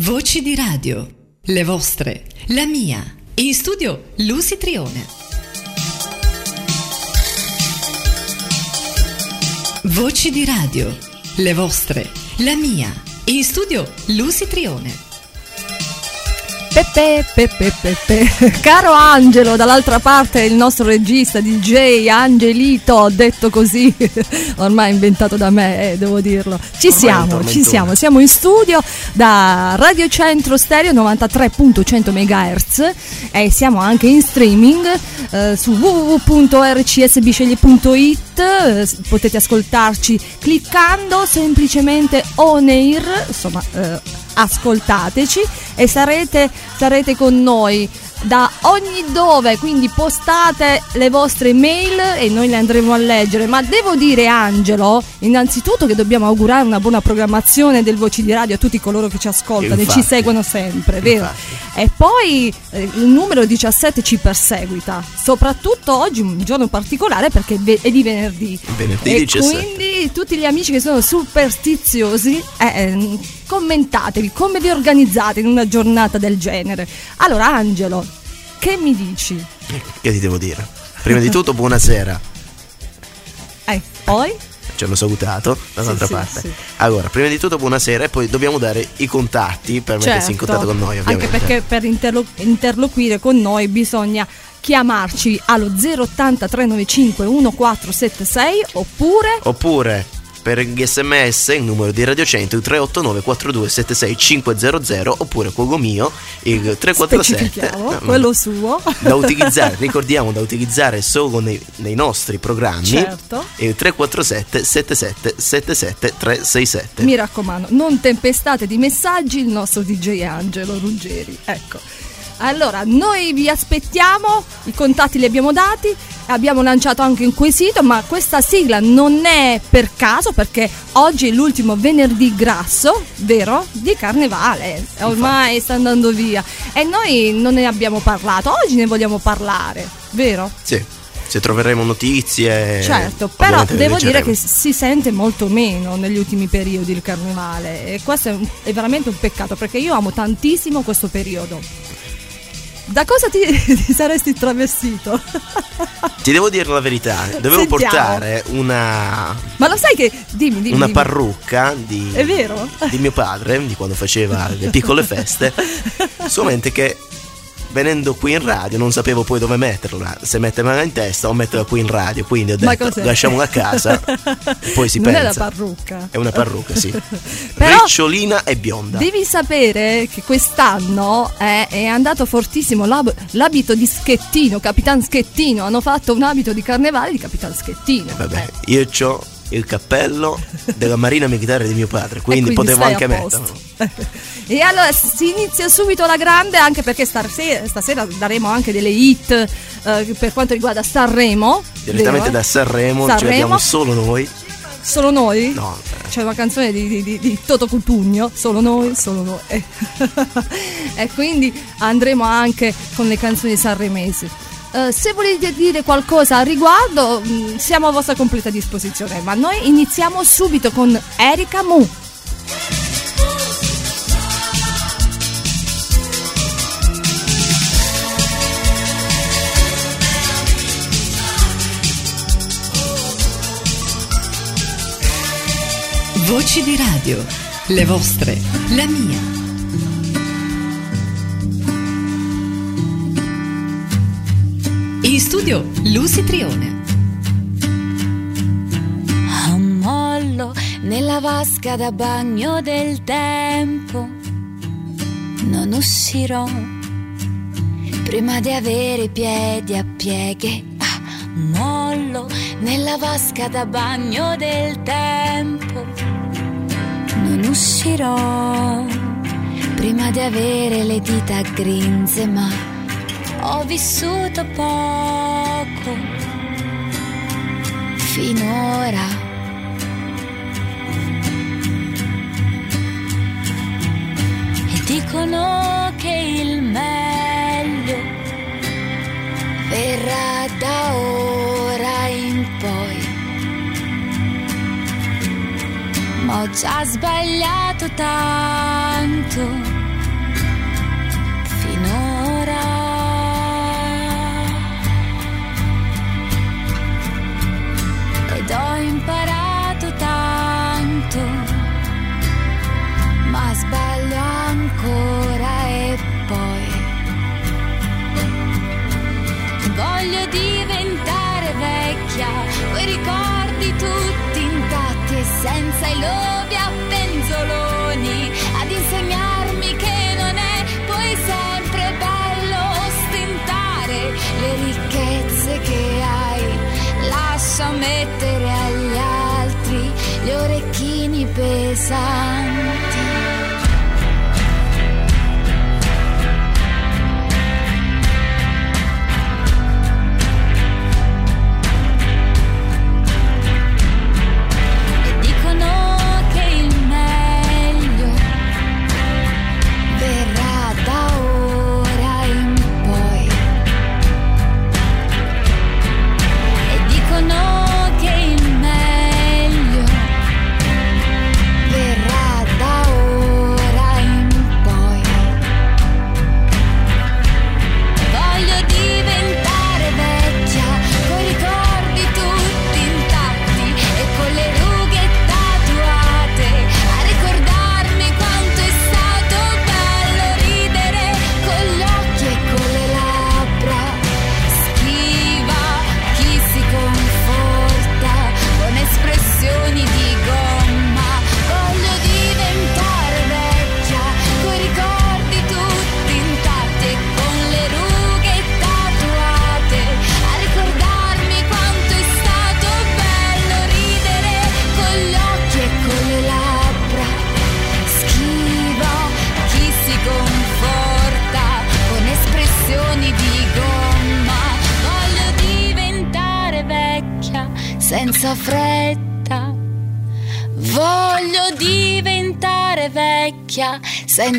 Voci di radio, le vostre, la mia. In studio Lucy Trione. Voci di radio, le vostre, la mia. In studio Lucy Trione. Pepe, pepe, pepe. Caro Angelo, dall'altra parte il nostro regista DJ Angelito, detto così, ormai inventato da me, eh, devo dirlo. Ci Ormai siamo, ci siamo, siamo in studio da Radio Centro Stereo 93.100 MHz e siamo anche in streaming eh, su www.rcsbisceglie.it eh, potete ascoltarci cliccando semplicemente on air, insomma eh, ascoltateci e sarete, sarete con noi da ogni dove, quindi postate le vostre mail e noi le andremo a leggere. Ma devo dire, Angelo, innanzitutto che dobbiamo augurare una buona programmazione del Voci di Radio a tutti coloro che ci ascoltano e ci Infatti. seguono sempre, vero? Infatti. E poi eh, il numero 17 ci perseguita, soprattutto oggi, un giorno particolare perché è di venerdì. Venerdì e 17. quindi tutti gli amici che sono superstiziosi, eh, eh, commentatevi come vi organizzate in una giornata del genere. Allora, Angelo, che mi dici? Che ti devo dire? Prima di tutto, buonasera. Eh, poi? Ci hanno salutato dall'altra sì, parte. sì. Allora, prima di tutto, buonasera. E poi dobbiamo dare i contatti per mettersi in contatto con noi, ovviamente. Certo. Anche perché per interlo- interloquire con noi bisogna chiamarci allo 080 395 1476 oppure Oppure per gli sms il numero di Radio 100 il 389 4276 500 oppure quello mio il 347 specifichiamo no, quello suo. da utilizzare ricordiamo da utilizzare solo nei, nei nostri programmi Certo. il 347 77 77 367 Mi raccomando, non tempestate di messaggi il nostro DJ Angelo Ruggeri. Ecco. Allora, noi vi aspettiamo, i contatti li abbiamo dati, abbiamo lanciato anche un quesito, ma questa sigla non è per caso perché oggi è l'ultimo venerdì grasso, vero? Di carnevale. Ormai sta andando via. E noi non ne abbiamo parlato, oggi ne vogliamo parlare, vero? sì se troveremo notizie Certo, però devo dire che si sente molto meno negli ultimi periodi il carnevale e questo è, un- è veramente un peccato perché io amo tantissimo questo periodo. Da cosa ti, ti saresti travestito? ti devo dire la verità dovevo Sentiamo. portare una Ma lo sai che... Dimmi, dimmi. una dimmi. parrucca di, È vero? di mio padre, di quando faceva le piccole feste, solamente che venendo qui in radio non sapevo poi dove metterla, se mettermela in testa o metterla qui in radio, quindi ho detto lasciamola a casa e poi si non pensa. è la parrucca. È una parrucca, sì. Però- Ricciolina e bionda. Devi sapere che quest'anno è, è andato fortissimo l'ab- l'abito di Schettino, Capitan Schettino. Hanno fatto un abito di carnevale di Capitan Schettino. Vabbè, Eh. io ho il cappello della Marina Militare di mio padre, quindi, E potevo anche metterlo. e allora si inizia subito la grande anche perché stasera, stasera daremo anche delle hit eh, per quanto riguarda Sanremo. Direttamente vero? da Sanremo, Sanremo. l'abbiamo solo noi. Solo noi? No, C'è una canzone di, di- di- di Toto Cutugno, solo noi, solo noi. e quindi andremo anche con le canzoni sanremesi. Eh, se volete dire qualcosa al riguardo, mh, siamo a vostra completa disposizione. Ma noi iniziamo subito con Erika Mu. Voci di radio, le vostre, la mia. Studio Lucy Trione. A mollo nella vasca da bagno del tempo. Non uscirò prima di avere i piedi a pieghe. Mollo nella vasca da bagno del tempo. Non uscirò prima di avere le dita grinze, ma ho vissuto poco finora. E dicono che il meglio verrà da ora in poi. Ma ho già sbagliato tanto ed ho imparato tanto, ma sbaglio ancora e poi voglio diventare vecchia, quei ricordi tutti intatti e senza i lobi a penzoloni. Ad insegnarmi che non è poi sempre bello ostentare le ricche Lascia mettere agli altri gli orecchini pesanti.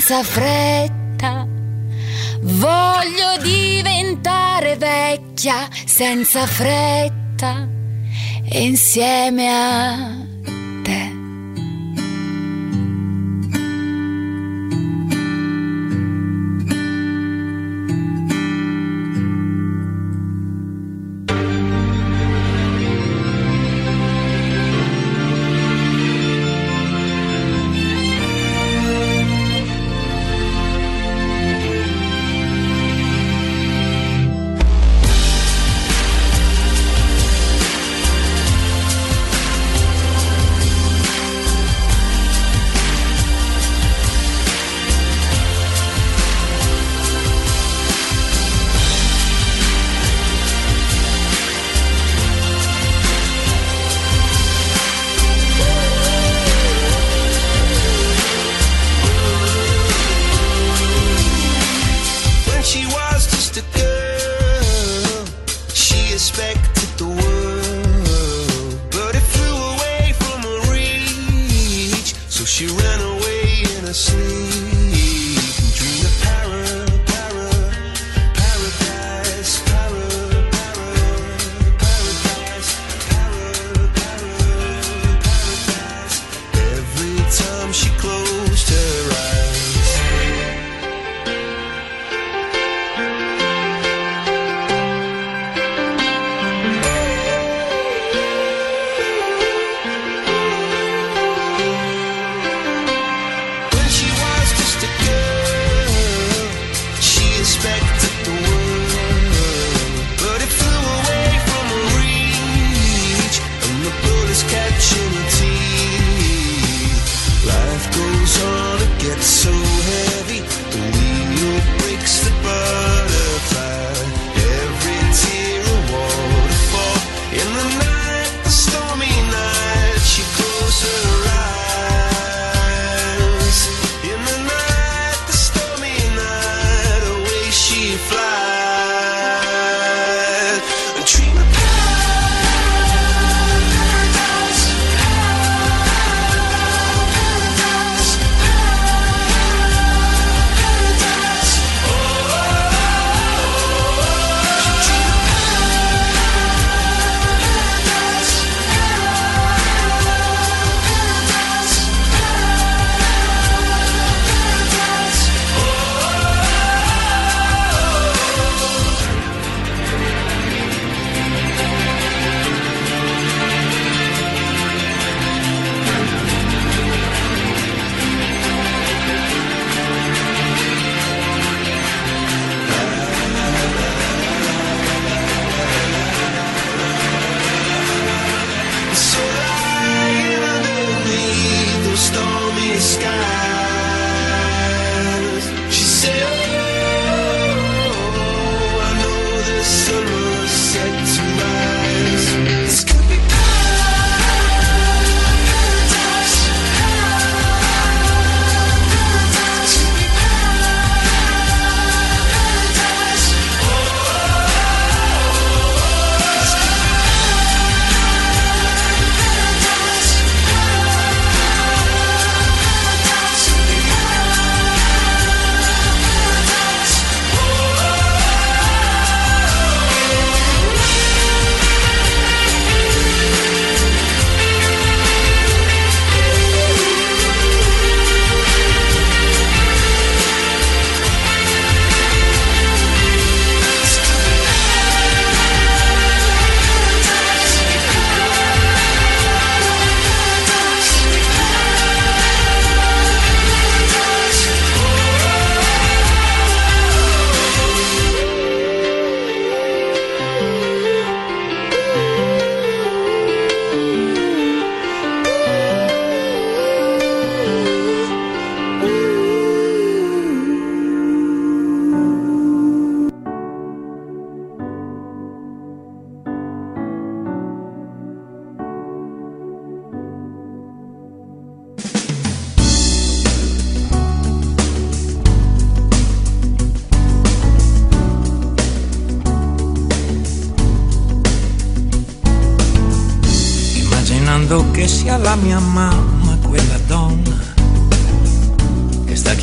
Senza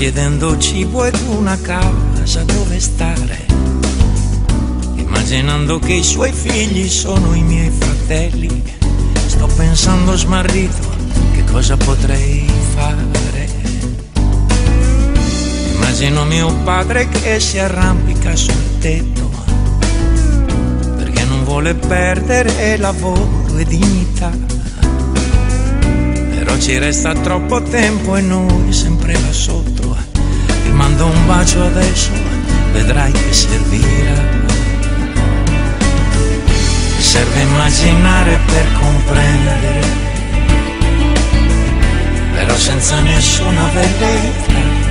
chiedendo cibo ed una casa dove stare, immaginando che i suoi figli sono i miei fratelli. Sto pensando smarrito che cosa potrei fare. Immagino mio padre che si arrampica sul tetto perché non vuole perdere lavoro e dignità. Però ci resta troppo tempo e noi sempre là sotto. Ti mando un bacio adesso, vedrai che servirà. Serve immaginare per comprendere, però senza nessuna velleità.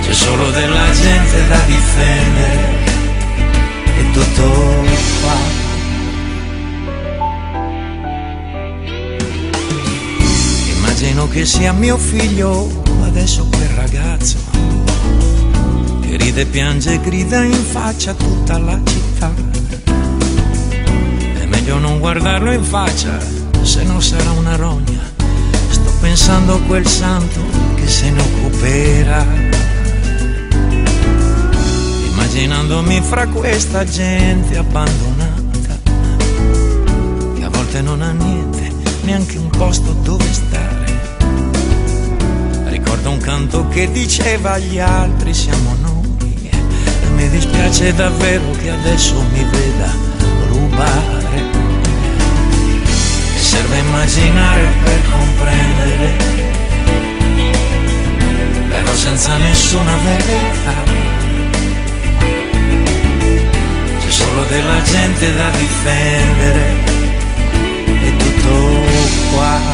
C'è solo della gente da difendere e tutto qua. Immagino che sia mio figlio adesso quel ragazzo che ride, piange e grida in faccia a tutta la città. È meglio non guardarlo in faccia, se no sarà una rogna. Sto pensando a quel santo che se ne occuperà immaginandomi fra questa gente abbandonata, che a volte non ha niente, neanche un posto dove stare. Ricordo un canto che diceva agli altri siamo noi, e mi dispiace davvero che adesso mi veda rubare. Serve immaginare per comprendere, però senza nessuna verità solo della gente da difendere e tutto qua.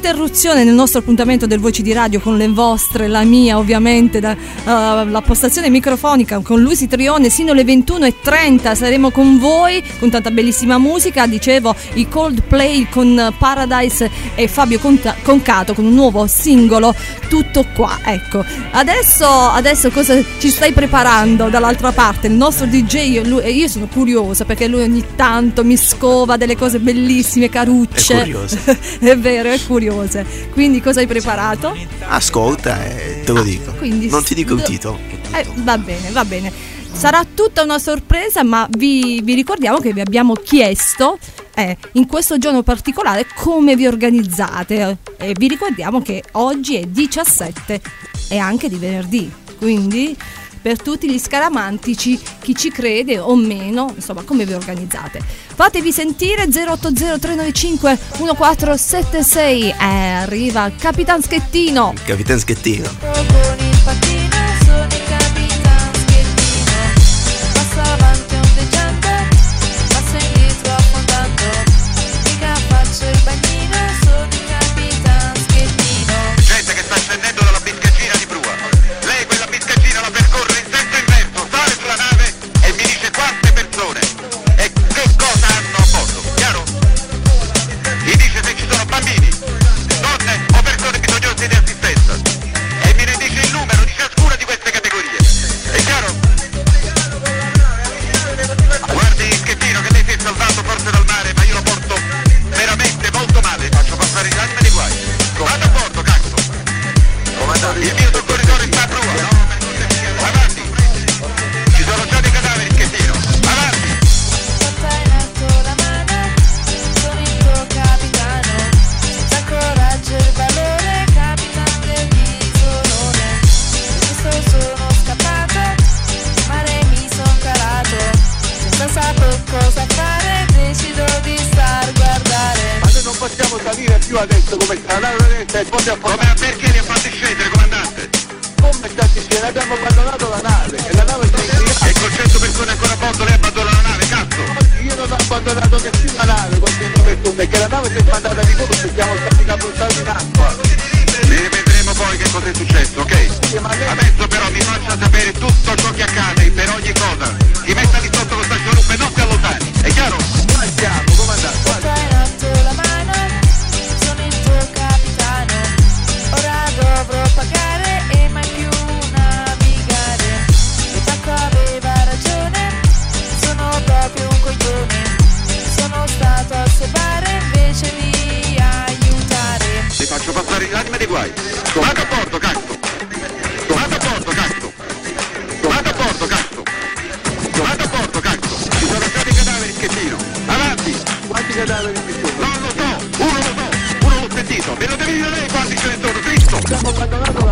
Interruzione nel nostro appuntamento del Voci di Radio con le vostre, la mia ovviamente, da, uh, la postazione microfonica con Luisi Trione sino alle 21.30 saremo con voi con tanta bellissima musica, dicevo i Coldplay con Paradise e Fabio Conta- Concato con un nuovo singolo, tutto qua, ecco. Adesso, adesso cosa ci stai preparando dall'altra parte? Il nostro DJ, lui, io sono curiosa perché lui ogni tanto mi scova delle cose bellissime, carucce. È curioso. è vero, è curiosa. Quindi cosa hai preparato? Ascolta e te lo dico. quindi non ti dico il titolo. Eh, va bene, va bene. Sarà tutta una sorpresa, ma vi, vi ricordiamo che vi abbiamo chiesto eh, in questo giorno particolare come vi organizzate. E vi ricordiamo che oggi è 17 e anche di venerdì. Quindi per tutti gli scaramantici, chi ci crede o meno, insomma, come vi organizzate. Fatevi sentire 080 395 1476. Eh, arriva Capitan Schettino. Capitan Schettino. In schettino! Avanti! Quanti cadaveri in schettino? Non lo so! Uno lo so! Uno l'ho sentito! Me lo devi dire lei quanti ce ne sono! Cristo! Abbiamo abbandonato la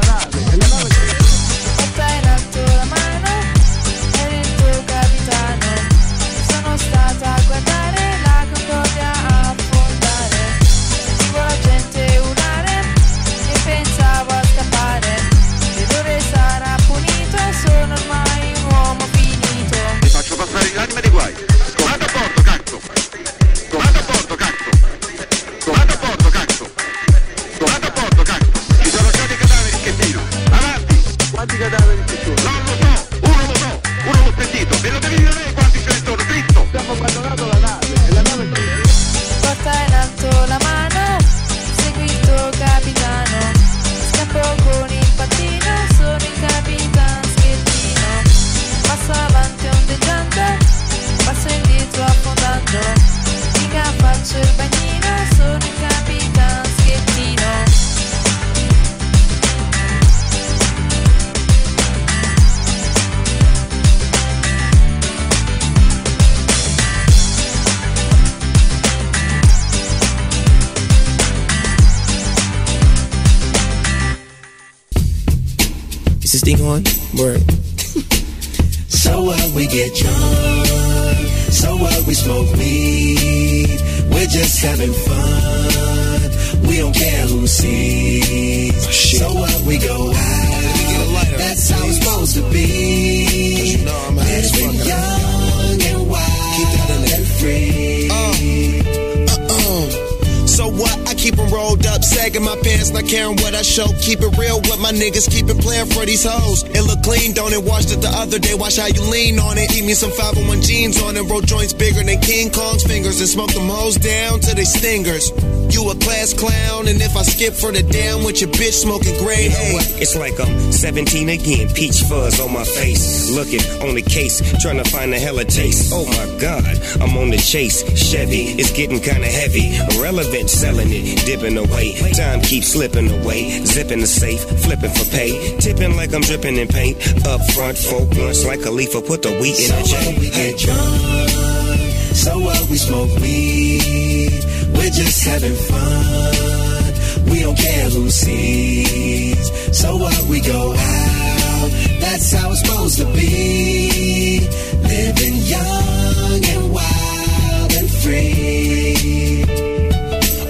niggas, keep it playing for these hoes. It look clean, don't it? Washed it the other day, watch how you lean on it. Eat me some 501 jeans on it, roll joints bigger than King Kong's fingers, and smoke them hoes down to they stingers. You a class clown, and if I skip for the damn with your bitch smoking gray You know what? It's like I'm 17 again. Peach fuzz on my face. Looking on the case, trying to find a hella taste. Oh my god, I'm on the chase. Chevy, it's getting kinda heavy. Irrelevant, selling it, dipping away. Time keeps slipping away. Zipping the safe, flipping for pay. Tipping like I'm dripping in paint. Up front, four blunts like a leaf. Put the wheat in So the what chain. we get drunk, so what we smoke weed, we're just having fun. We don't care who sees. So what we go out, that's how it's supposed to be. Living young and wild and free.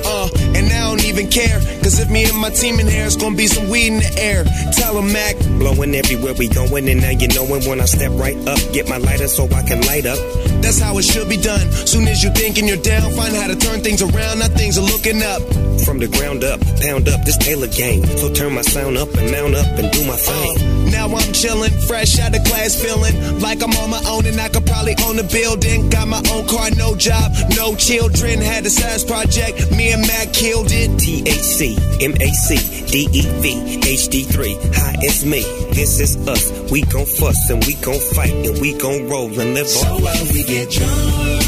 Uh, and I don't even care. Cause if me and my team in here, it's gonna be some weed in the air. Tell 'em, Mac. Blowing everywhere we going, and now you knowin' when I step right up. Get my lighter so I can light up. That's how it should be done. Soon as you thinking you're down, find how to turn things around. Now things are looking up. From the ground up, pound up this Taylor game. So turn my sound up and mount up and do my thing. Uh, now I'm chillin', fresh out of class, feeling like I'm on my own and I could probably own a building. Got my own car, no job, no children. Had a size project, me and Mac killed it. THC, MAC, DEV, HD3. Hi, it's me. This is us. We gon' fuss and we gon' fight and we gon' roll and live So on. what we get drunk,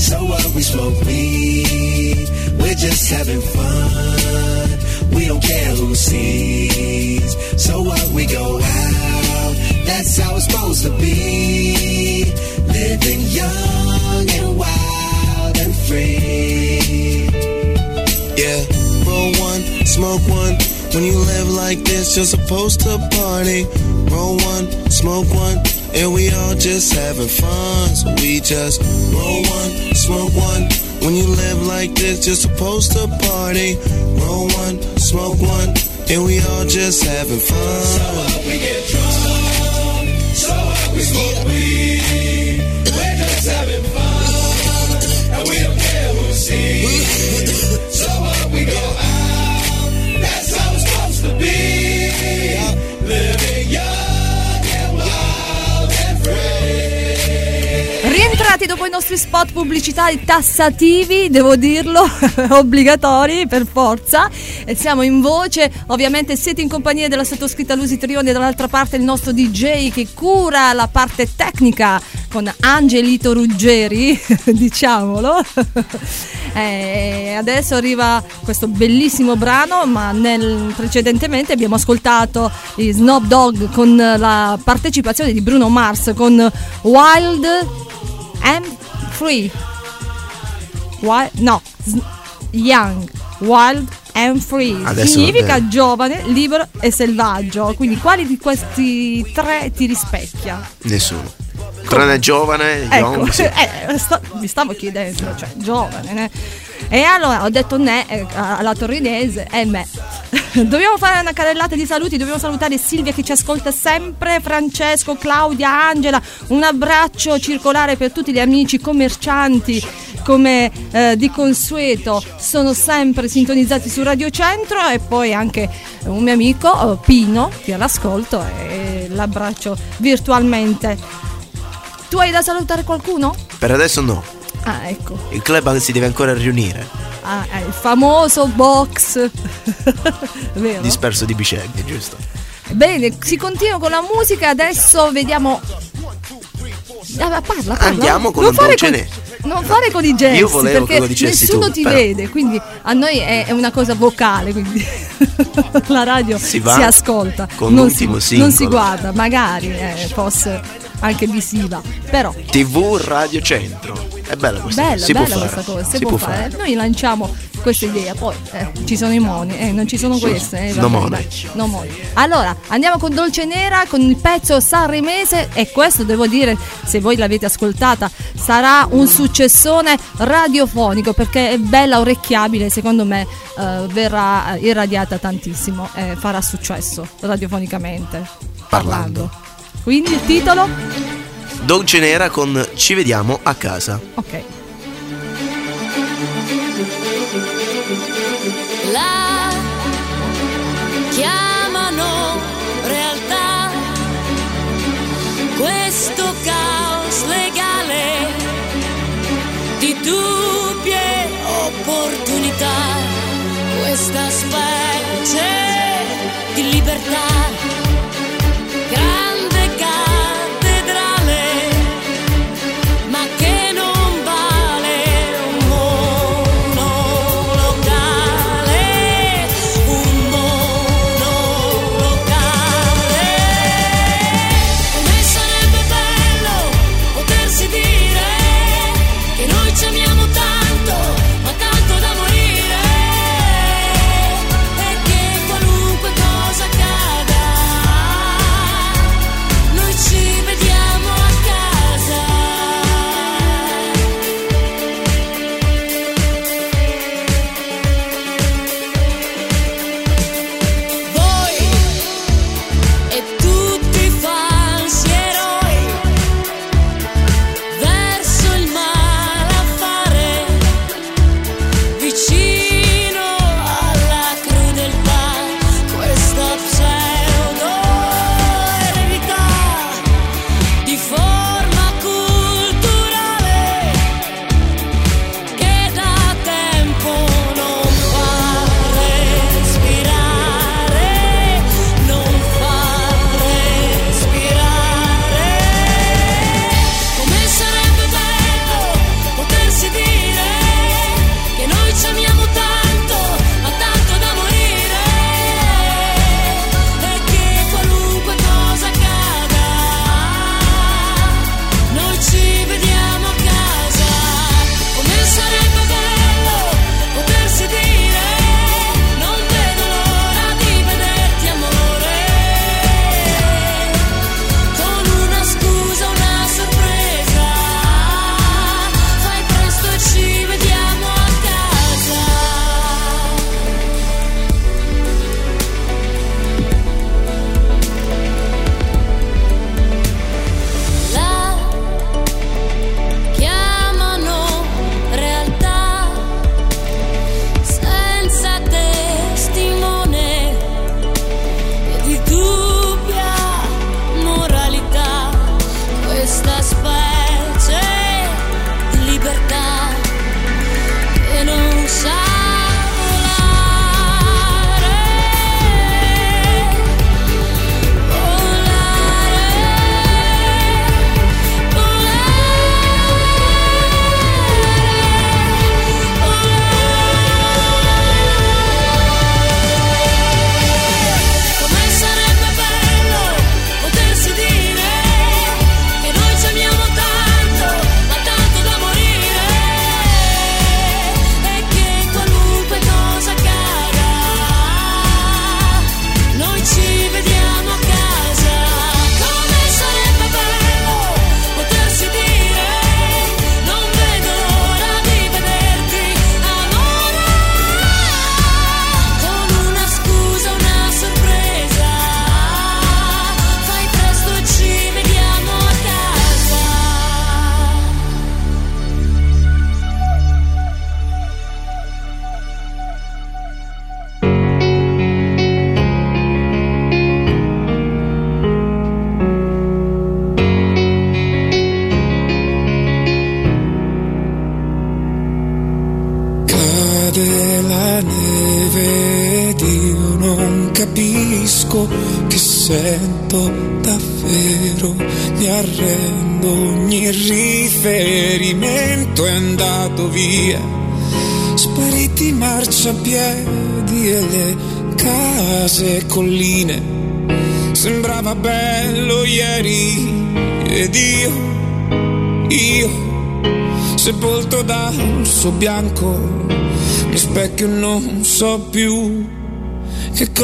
so what we smoke weed, we're just having fun. We don't care who sees. So what we go out, that's how it's supposed to be. Living young and wild and free. Yeah, roll one, smoke one. When you live like this, you're supposed to party. Roll one, smoke one, and we all just having fun. So we just roll one, smoke one. When you live like this, you're supposed to party. Roll one, smoke one, and we all just having fun. We get drunk, so what we smoke weed, we're just having fun. And we don't care who sees. So what we go dopo i nostri spot pubblicitari tassativi, devo dirlo, obbligatori per forza. E siamo in voce, ovviamente siete in compagnia della sottoscritta Lusi Trioni e dall'altra parte il nostro DJ che cura la parte tecnica con Angelito Ruggeri, diciamolo. E adesso arriva questo bellissimo brano, ma nel- precedentemente abbiamo ascoltato i Snoop Dogg con la partecipazione di Bruno Mars con Wild and Free. Wild, no, Young, Wild and Free. Adesso Significa vabbè. giovane, libero e selvaggio. Quindi quali di questi tre ti rispecchia? Nessuno. Tranne giovane, Ecco, young, sì. eh, sta- mi stavo chiedendo, cioè giovane. né? E allora ho detto ne eh, alla torinese e me. Dobbiamo fare una carrellata di saluti, dobbiamo salutare Silvia che ci ascolta sempre, Francesco, Claudia, Angela, un abbraccio circolare per tutti gli amici commercianti come eh, di consueto sono sempre sintonizzati su Radio Centro e poi anche un mio amico eh, Pino che è all'ascolto e l'abbraccio virtualmente. Tu hai da salutare qualcuno? Per adesso no. Ah, ecco. Il club si deve ancora riunire. Ah, è il famoso box. Vero? Disperso di biceglie, giusto? Bene, si continua con la musica. Adesso vediamo. Ah, parla, parla. Andiamo con non un dolce con, non fare con i gesti Io volevo perché nessuno tu, ti però. vede, quindi a noi è, è una cosa vocale, quindi la radio Si si, ascolta, con non, l'ultimo si, non si guarda, magari eh, fosse anche visiva, però TV Radio Centro. È bella questa Bella, cosa. Si bella può fare. questa cosa, si, Si può può fare. fare. Noi lanciamo questa idea, poi eh, ci sono i moni, eh, non ci sono queste. Eh, No dai, no money. Allora, andiamo con Dolce Nera, con il pezzo sanremese e questo devo dire, se voi l'avete ascoltata, sarà un successone radiofonico perché è bella, orecchiabile, secondo me eh, verrà irradiata tantissimo e farà successo radiofonicamente. Parlando. Quindi il titolo? Dolce Nera con Ci vediamo a casa. Ok. La chiamano realtà questo caos legale di dubbie opportunità, questa specie di libertà,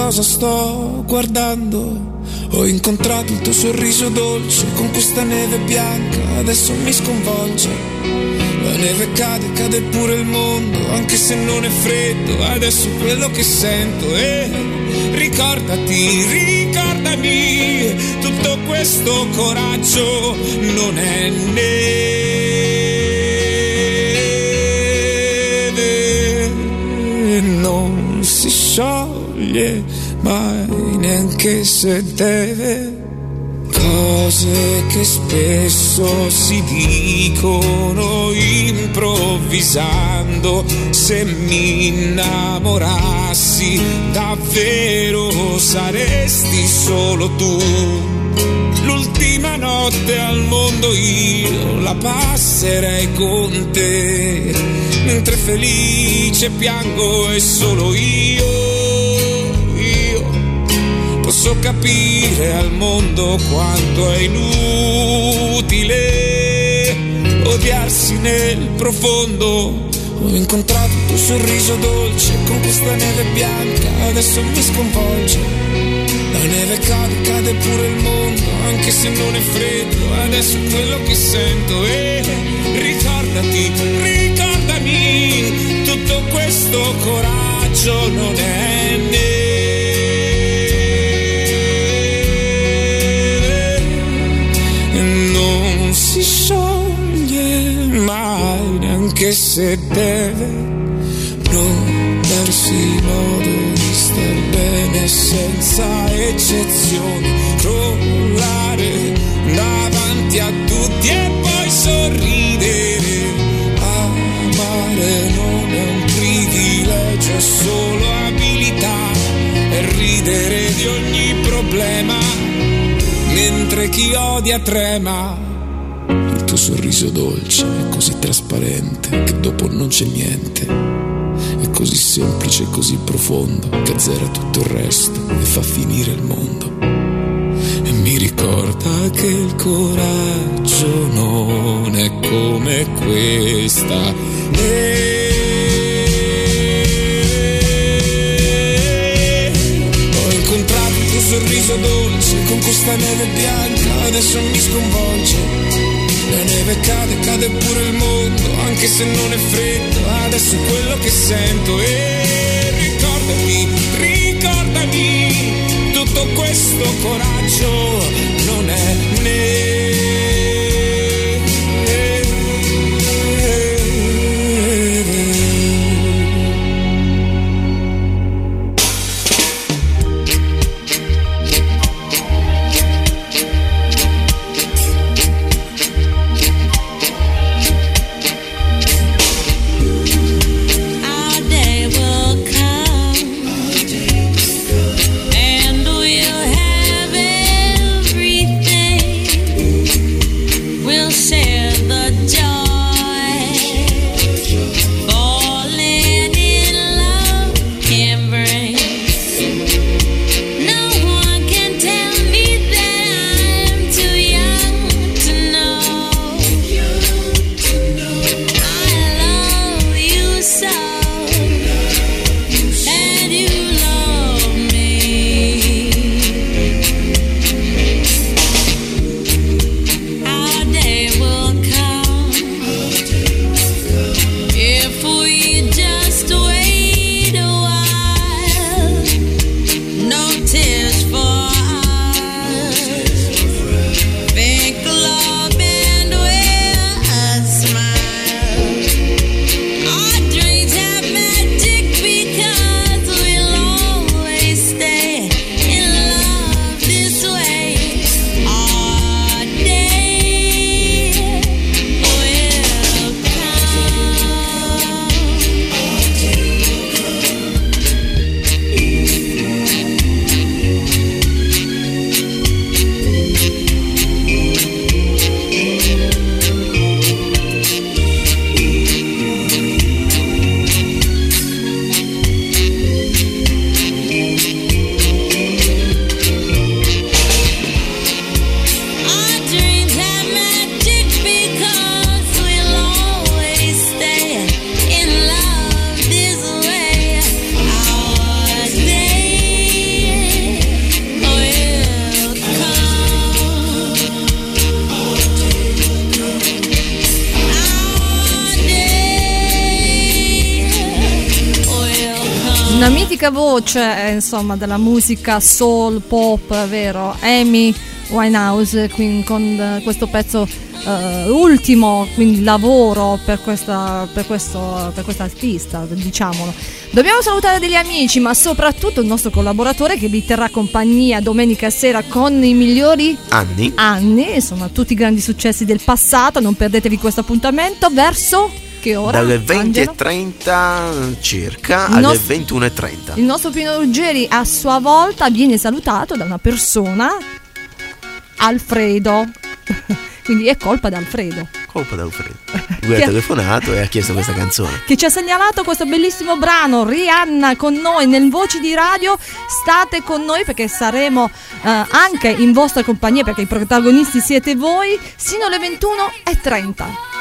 cosa sto guardando. Ho incontrato il tuo sorriso dolce con questa neve bianca, adesso mi sconvolge. La neve cade, cade pure il mondo, anche se non è freddo, adesso quello che sento è ricordati, ricordami, tutto questo coraggio non è neve, neanche se deve. Cose che spesso si dicono improvvisando, se mi innamorassi davvero saresti solo tu. L'ultima notte al mondo io la passerei con te, mentre felice piango e solo io posso capire al mondo quanto è inutile odiarsi nel profondo. Ho incontrato il tuo sorriso dolce con questa neve bianca, adesso mi sconvolge. La neve cade, cade pure il mondo, anche se non è freddo, adesso è quello che sento e ricordati, ricordami, tutto questo coraggio non è si scioglie mai, neanche se deve non darsi modo di star bene senza eccezioni, crollare davanti a tutti e poi sorridere. Amare non è un privilegio, è solo abilità e ridere di ogni problema, mentre chi odia trema. Tuo sorriso dolce è così trasparente che dopo non c'è niente. È così semplice e così profondo che azzera tutto il resto e fa finire il mondo. E mi ricorda che il coraggio non è come questa. Tuo sorriso dolce con questa neve bianca, adesso mi sconvolge. La neve cade, cade pure il mondo, anche se non è freddo, adesso quello che sento. E ricordami, ricordami, tutto questo coraggio non è Our voce, eh, insomma, della musica soul pop, vero? Amy Winehouse, quindi con eh, questo pezzo eh, ultimo, quindi lavoro per questa, per questo, per questa artista, diciamolo. Dobbiamo salutare degli amici, ma soprattutto il nostro collaboratore che vi terrà compagnia domenica sera con i migliori Anni? anni, insomma, tutti i grandi successi del passato. Non perdetevi questo appuntamento verso che ora? Dalle Angelo? 20.30 circa Il alle nos- 21.30. Il nostro Pino Ruggeri a sua volta viene salutato da una persona, Alfredo. Quindi è colpa di Alfredo. Colpa di Alfredo. Lui ha telefonato e ha chiesto questa canzone. Che ci ha segnalato questo bellissimo brano. Rihanna con noi nel Voci di Radio. State con noi perché saremo eh, anche in vostra compagnia perché i protagonisti siete voi. Sino alle 21.30.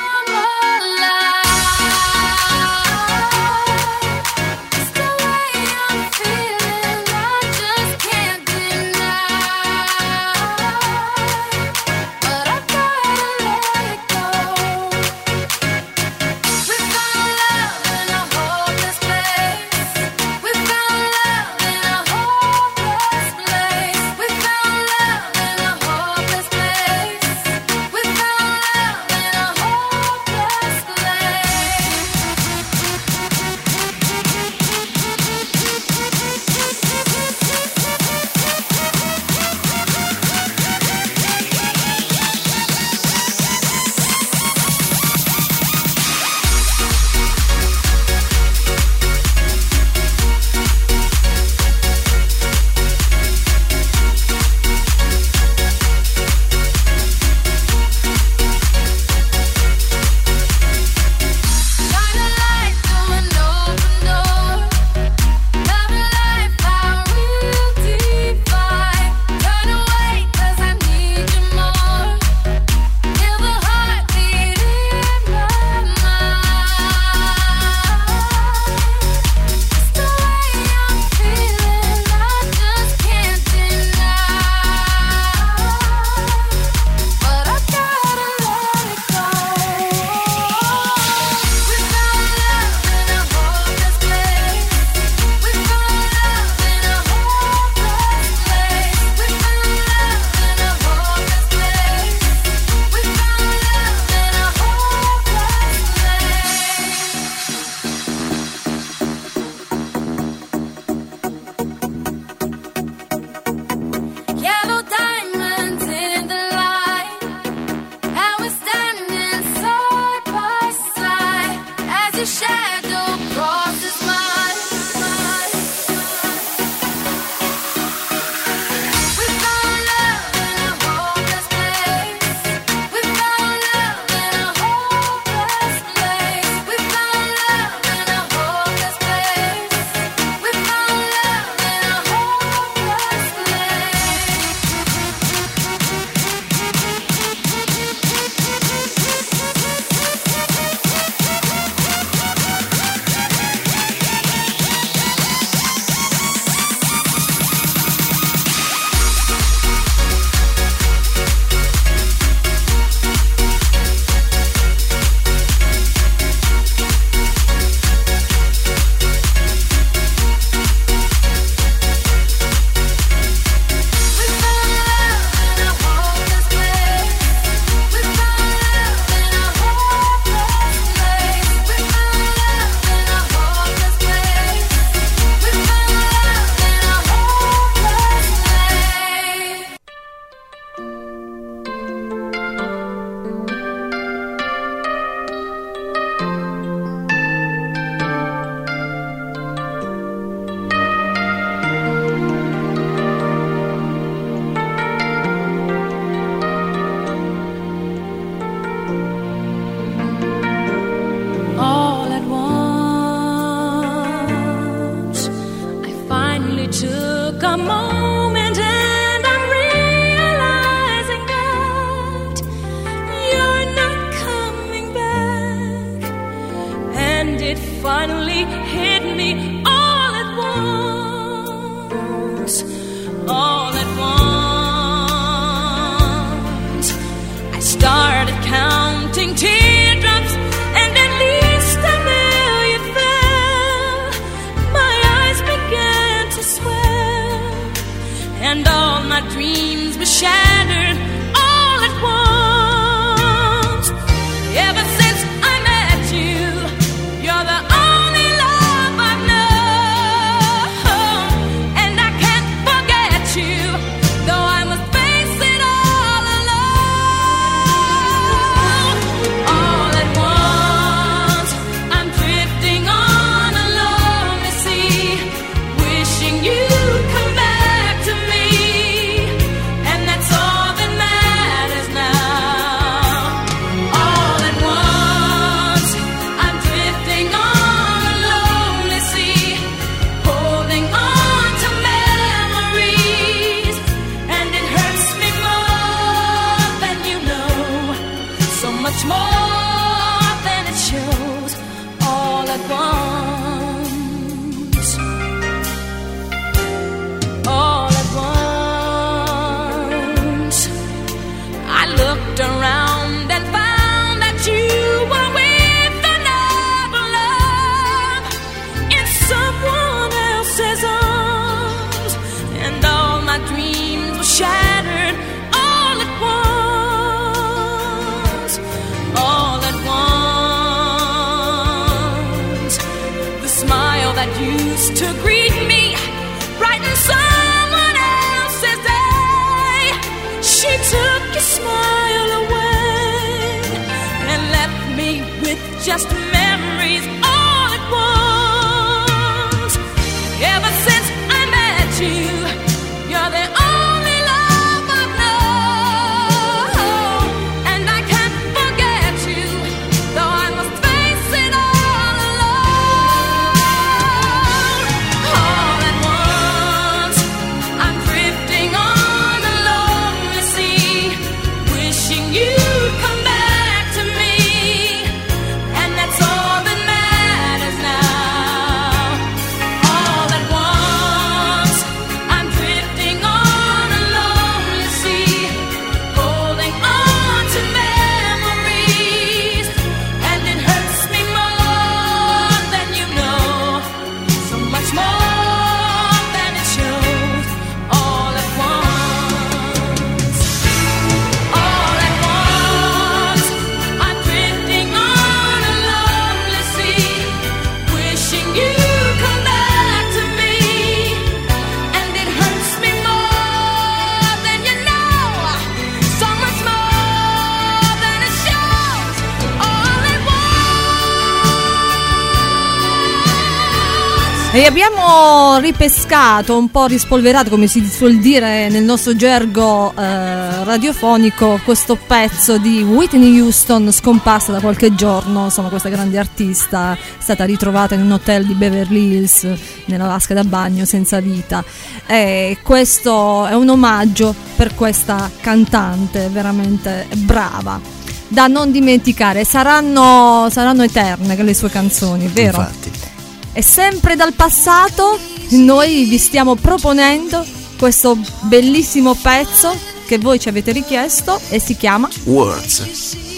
just memories. E abbiamo ripescato, un po' rispolverato come si suol dire nel nostro gergo eh, radiofonico, questo pezzo di Whitney Houston scomparsa da qualche giorno, insomma questa grande artista è stata ritrovata in un hotel di Beverly Hills nella vasca da bagno senza vita. E questo è un omaggio per questa cantante veramente brava da non dimenticare, saranno, saranno eterne le sue canzoni, vero? Infatti. E sempre dal passato noi vi stiamo proponendo questo bellissimo pezzo che voi ci avete richiesto e si chiama Words.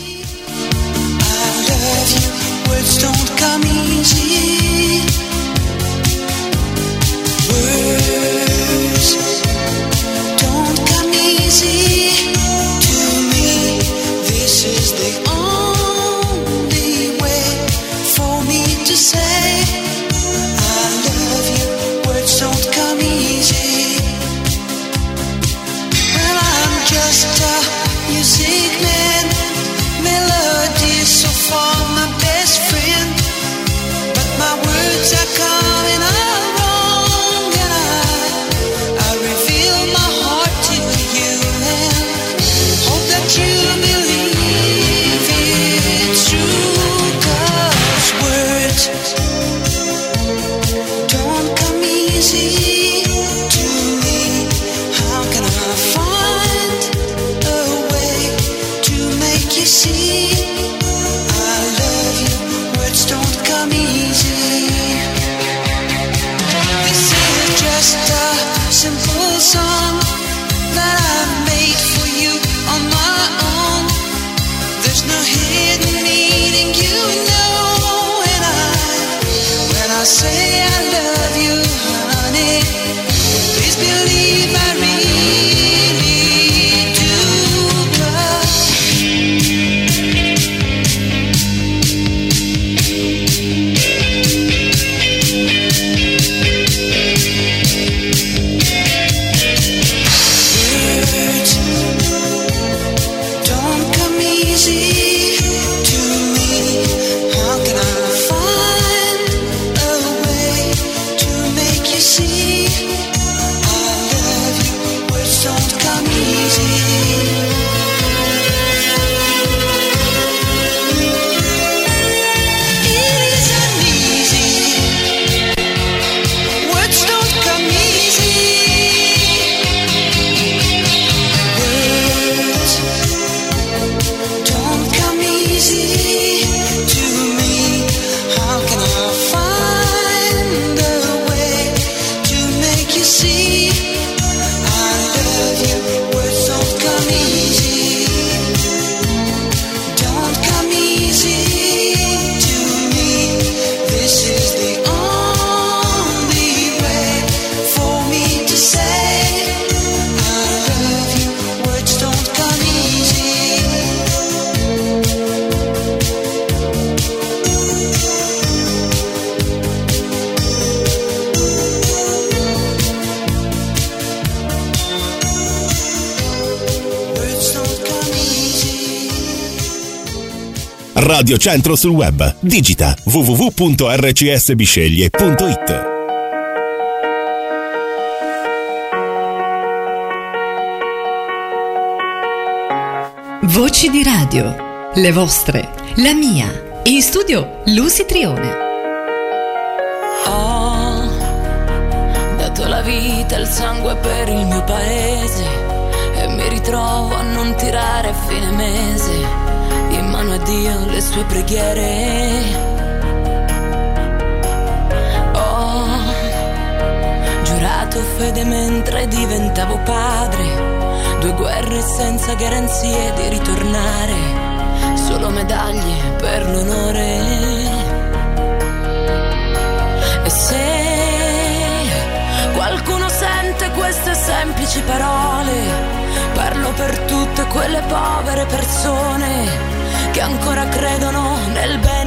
Radio Centro sul web. Digita www.rcsbisceglie.it. Voci di radio, le vostre, la mia. In studio Lucy Trione. Ho dato la vita e il sangue per il mio paese e mi ritrovo a non tirare a fine mese le sue preghiere. Ho giurato fede mentre diventavo padre, due guerre senza garanzie di ritornare, solo medaglie per l'onore. E se qualcuno sente queste semplici parole, parlo per tutte quelle povere persone che ancora credono nel bene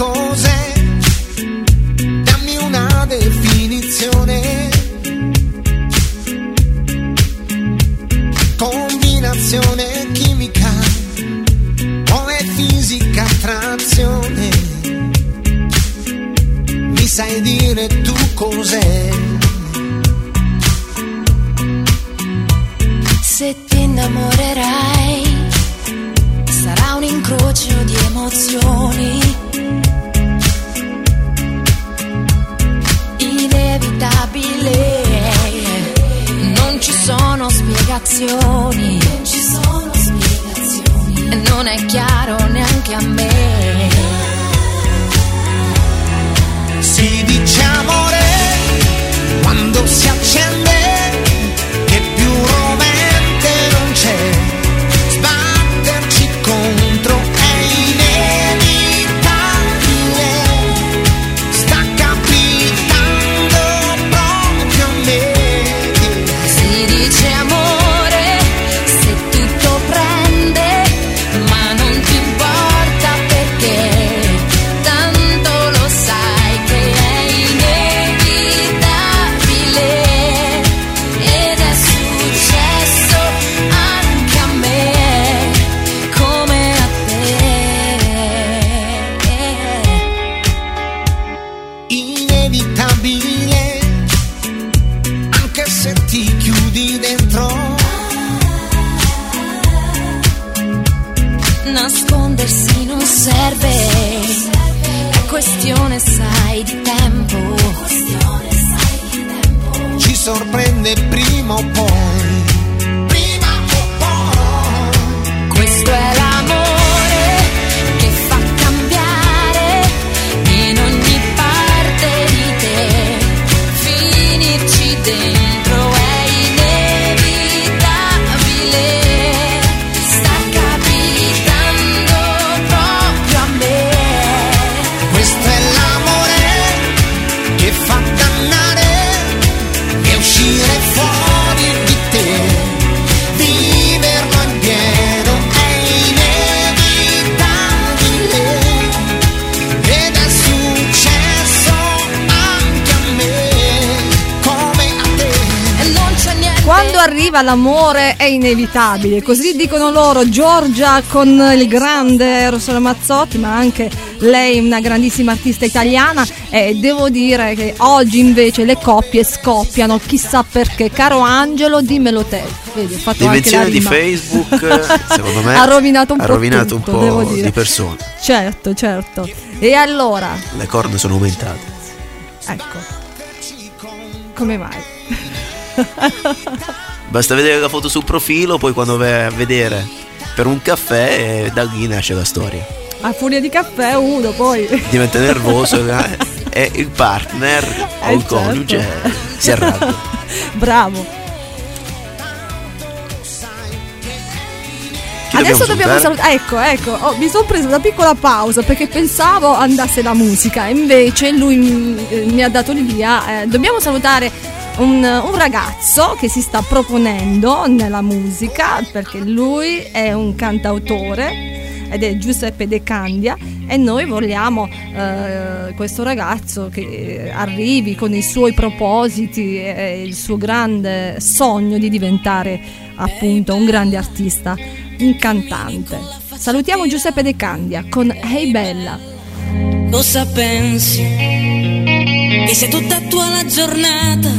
cause inevitabile, così dicono loro. Giorgia con il grande Eros Ramazzotti, ma anche lei una grandissima artista italiana. E devo dire che oggi invece le coppie scoppiano, chissà perché. Caro Angelo, dimmelo te. Vedi, ho fatto L'invenzione di. Facebook, secondo me, ha rovinato un ha po' rovinato tutto, un po' di persone. Certo, certo. E allora, Le corde sono aumentate. ecco, come mai? Basta vedere la foto sul profilo, poi quando vai a vedere per un caffè, eh, da lì nasce la storia. A furia di caffè uno poi. Diventa nervoso eh, e il partner o Eh, il coniuge certo. si arrabbia. Bravo. Adesso dobbiamo salutare? Ecco, ecco, oh, mi sono presa una piccola pausa perché pensavo andasse la musica, invece lui mm, eh, mi ha dato via. Eh, dobbiamo salutare un, un ragazzo che si sta proponendo nella musica perché lui è un cantautore ed è Giuseppe De Candia e noi vogliamo eh, questo ragazzo che arrivi con i suoi propositi e il suo grande sogno di diventare appunto un grande artista, un cantante. Salutiamo Giuseppe De Candia con Hey Bella. Cosa pensi? Che sei tutta tua la giornata?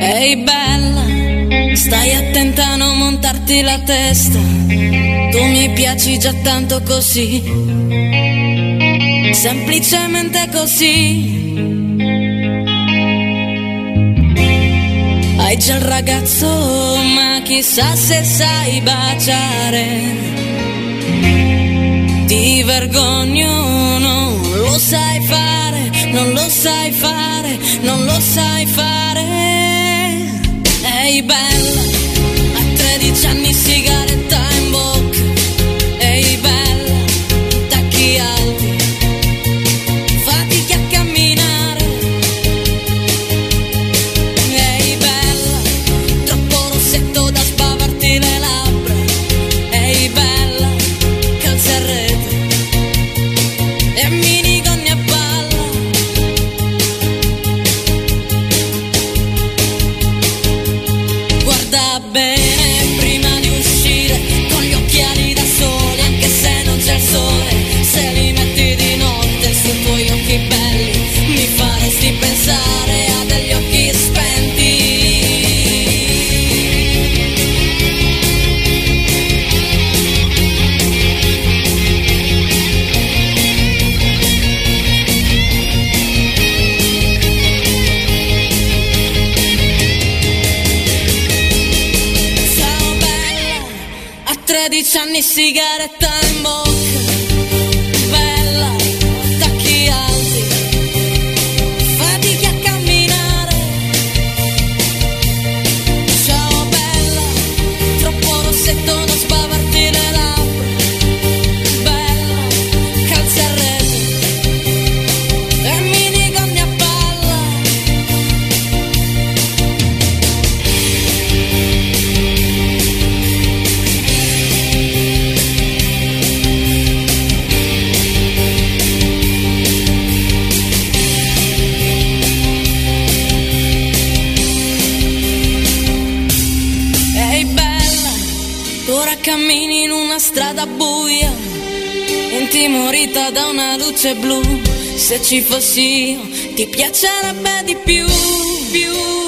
Ehi bella, stai attenta a non montarti la testa. Tu mi piaci già tanto così. Semplicemente così. Hai già il ragazzo, ma chissà se sai baciare. Ti vergogno, non lo sai fare, non lo sai fare, non lo sai fare. Ehi bella, 13 anni sigaretta in bocca. Intimorita da una luce blu. Se ci fossi io, ti piacerebbe di più, più,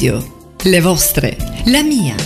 radio. Le vostre, la mia.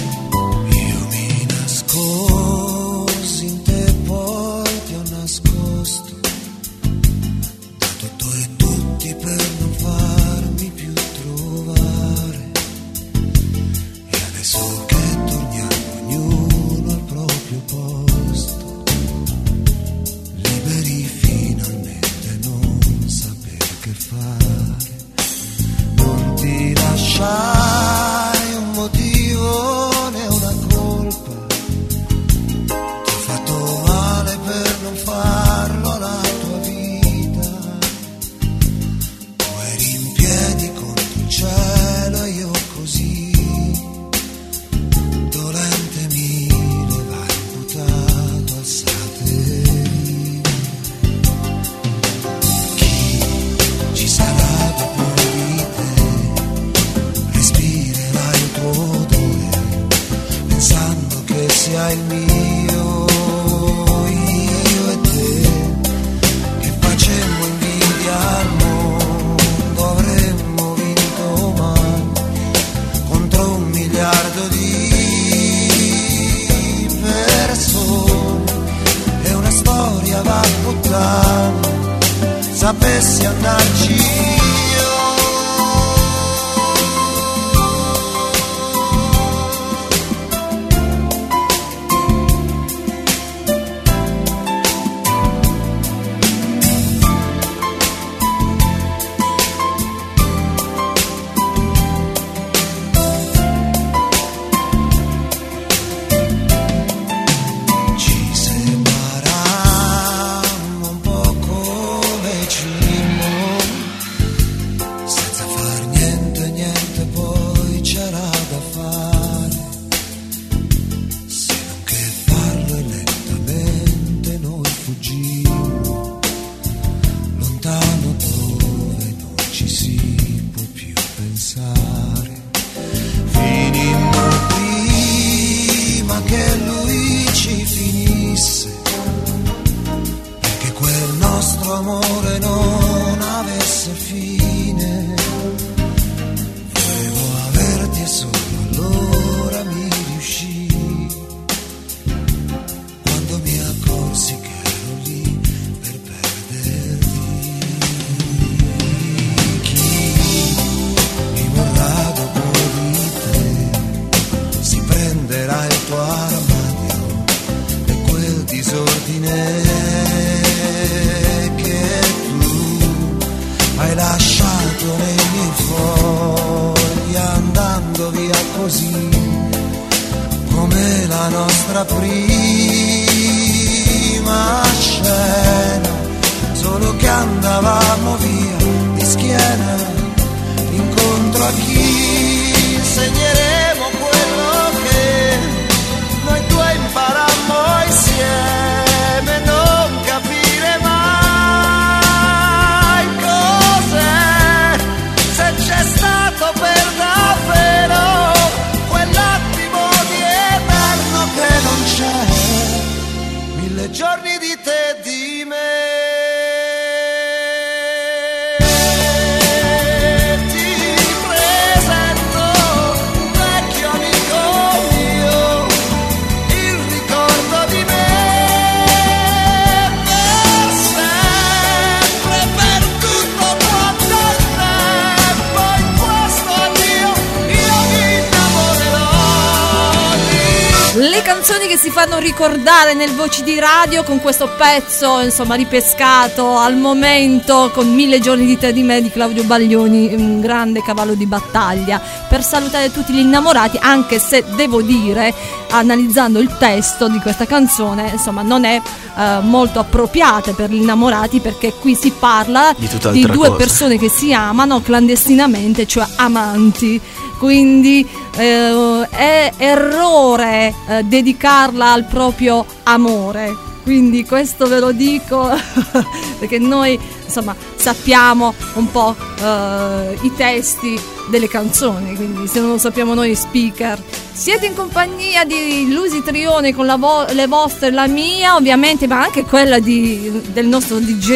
che si fanno ricordare nel Voci di Radio con questo pezzo, insomma, ripescato al momento con Mille giorni di te di me di Claudio Baglioni, un grande cavallo di battaglia, per salutare tutti gli innamorati, anche se devo dire, analizzando il testo di questa canzone, insomma, non è eh, molto appropriata per gli innamorati perché qui si parla di, di due cosa. persone che si amano clandestinamente, cioè amanti quindi eh, è errore eh, dedicarla al proprio amore quindi questo ve lo dico perché noi insomma sappiamo un po' eh, i testi delle canzoni, quindi se non lo sappiamo noi speaker. Siete in compagnia di Lusi Trione con vo- le vostre, la mia ovviamente, ma anche quella di- del nostro DJ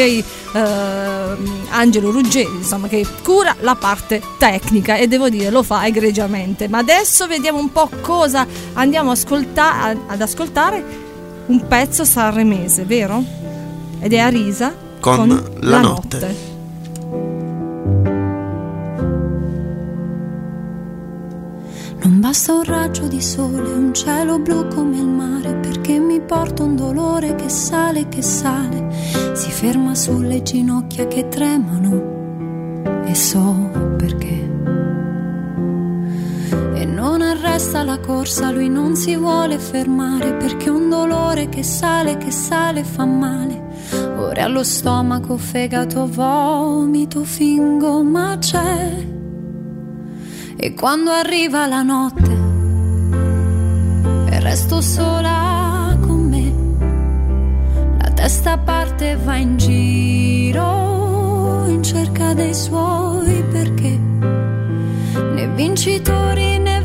eh, Angelo Ruggeri, insomma, che cura la parte tecnica e devo dire lo fa egregiamente. Ma adesso vediamo un po' cosa andiamo ascolta- ad ascoltare. Un pezzo sanremese, vero? Ed è Arisa Con La Notte. Non basta un raggio di sole, un cielo blu come il mare, perché mi porta un dolore che sale, che sale, si ferma sulle ginocchia che tremano e so perché. Arresta la corsa, lui non si vuole fermare, perché un dolore che sale, che sale fa male. Ora allo stomaco, fegato, vomito, fingo, ma c'è. E quando arriva la notte e resto sola con me, la testa parte e va in giro in cerca dei suoi perché né vincitori né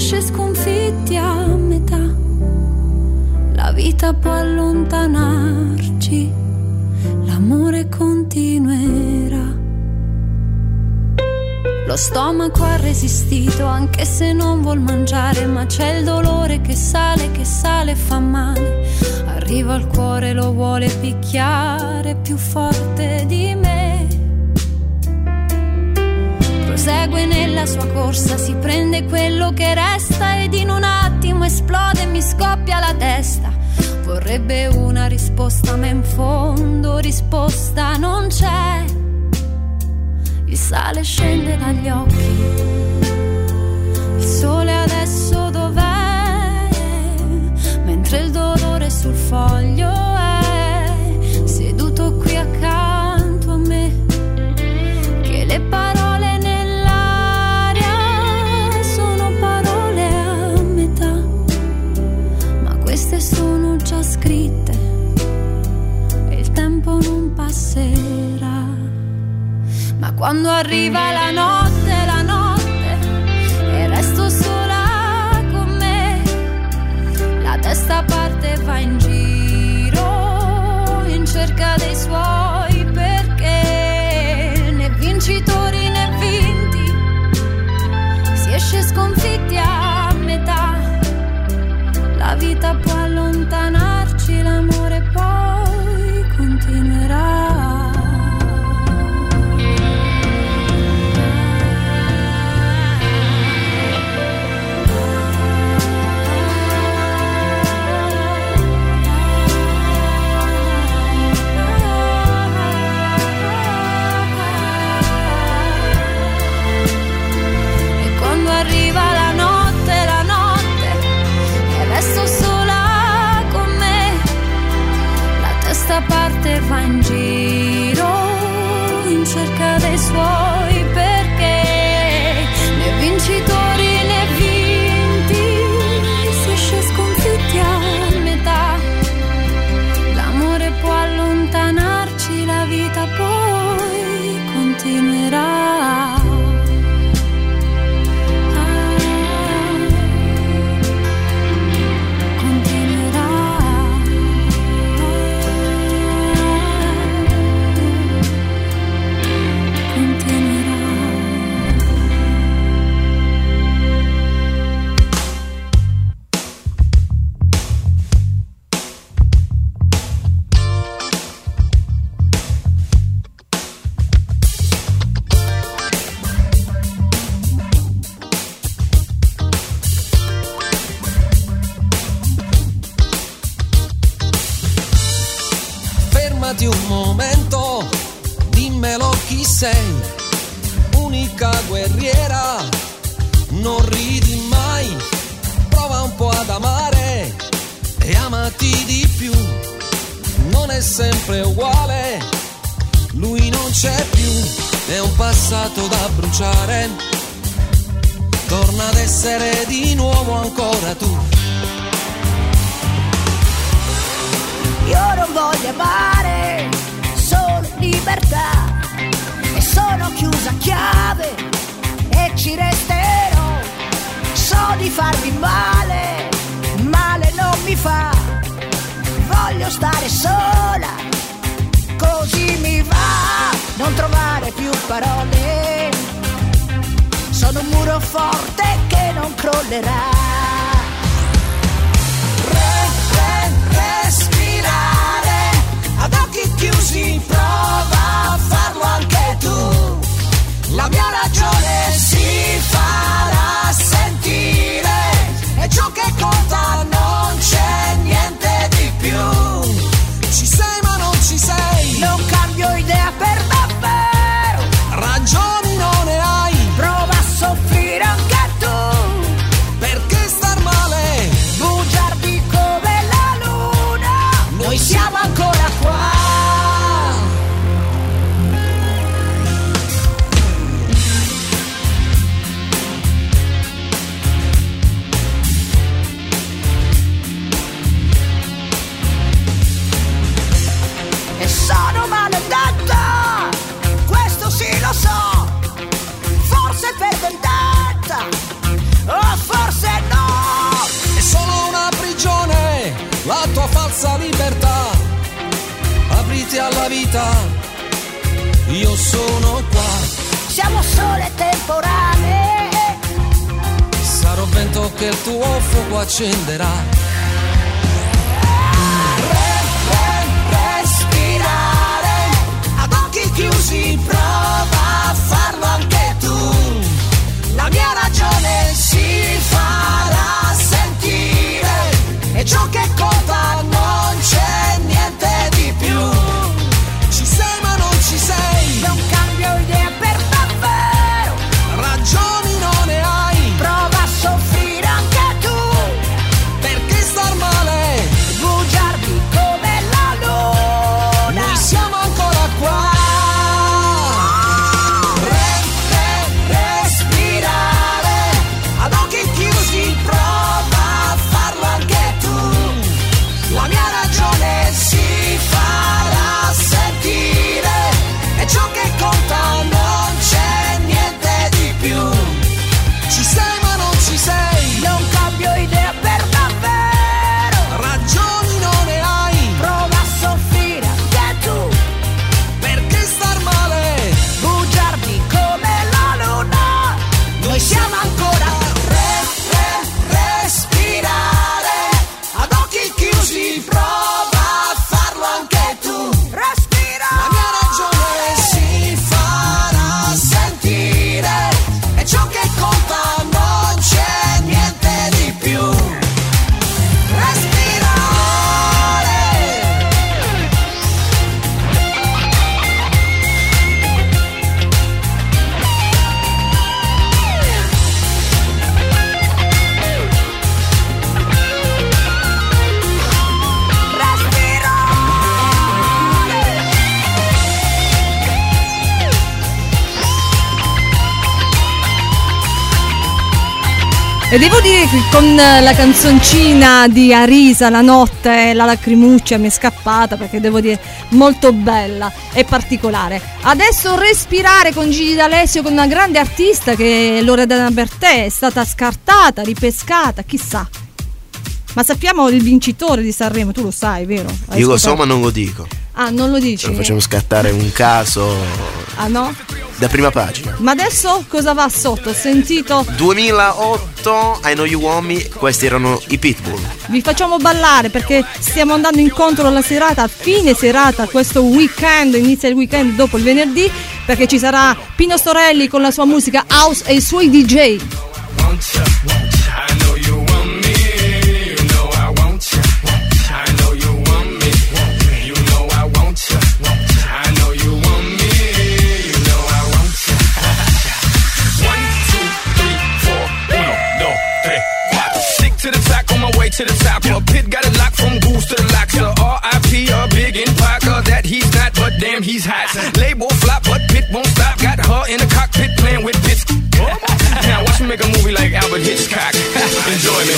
vinti, si esce sconfitti a metà. La vita può allontanarci, l'amore continuerà. Lo stomaco ha resistito anche se non vuol mangiare, ma c'è il dolore che sale, che sale e fa male. Arriva al cuore, lo vuole picchiare più forte di me. Prosegue nella sua corsa, si prende quello che resta ed in un attimo esplode e mi scoppia la testa. Vorrebbe una risposta, ma in fondo risposta non c'è. Il sale scende dagli occhi. Il sole adesso dov'è? Mentre il dolore sul foglio passerà. Ma quando arriva la notte, la notte, e resto sola con me, la testa parte e va in giro in cerca dei suoi perché né vincitori né vinti, si esce sconfitti a metà. La vita può torna ad essere di nuovo ancora tu. Io non voglio amare, solo libertà. E sono chiusa a chiave e ci resterò. So di farmi male, male non mi fa. Voglio stare sola, così mi va. Non trovare più parole. Sono un muro forte che non crollerà. respirare. Ad occhi chiusi prova a farlo anche tu. La mia ragione si farà sentire. E ciò che conta non c'è niente di più. Ci sei ma non ci sei. Non cambio falsa libertà. Apriti alla vita, io sono qua. siamo sole temporanee Sarò vento che il tuo fuoco accenderà. respirare ad occhi chiusi prova a farlo e ciò che conta non c'è E devo dire che con la canzoncina di Arisa, La notte, la lacrimuccia mi è scappata perché devo dire molto bella e particolare. Adesso respirare con Gigi D'Alessio con una grande artista che Loredana Bertè, è stata scartata, ripescata, chissà. Ma sappiamo il vincitore di Sanremo, tu lo sai, vero? Hai Io lo so ma non lo dico. Ah, non lo dici? Lo facciamo scattare un caso Ah no? Da prima pagina. Ma adesso cosa va sotto? Ho sentito 2008, I Know You Want Me, questi erano i Pitbull. Vi facciamo ballare perché stiamo andando incontro alla serata, a fine serata, questo weekend, inizia il weekend dopo il venerdì, perché ci sarà Pino Storelli con la sua musica house e i suoi DJ. I know to the top. A pit got it locked from goose to the locks. A R.I.P. a big impact. uh, That he's not, but damn he's hot. Label flop, but pit won't stop. Got her in the cockpit playing with bits. now watch me make a movie like Albert Hitchcock. Enjoy me.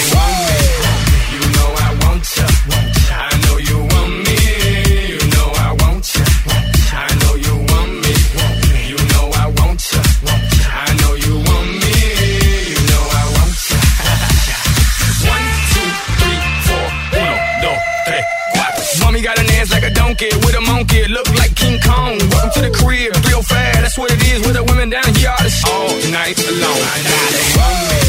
You know I want you want me. it with a monkey, look like King Kong. Welcome to the crib, real fast, that's what it is. With the women down here, all the. All night long. I got it.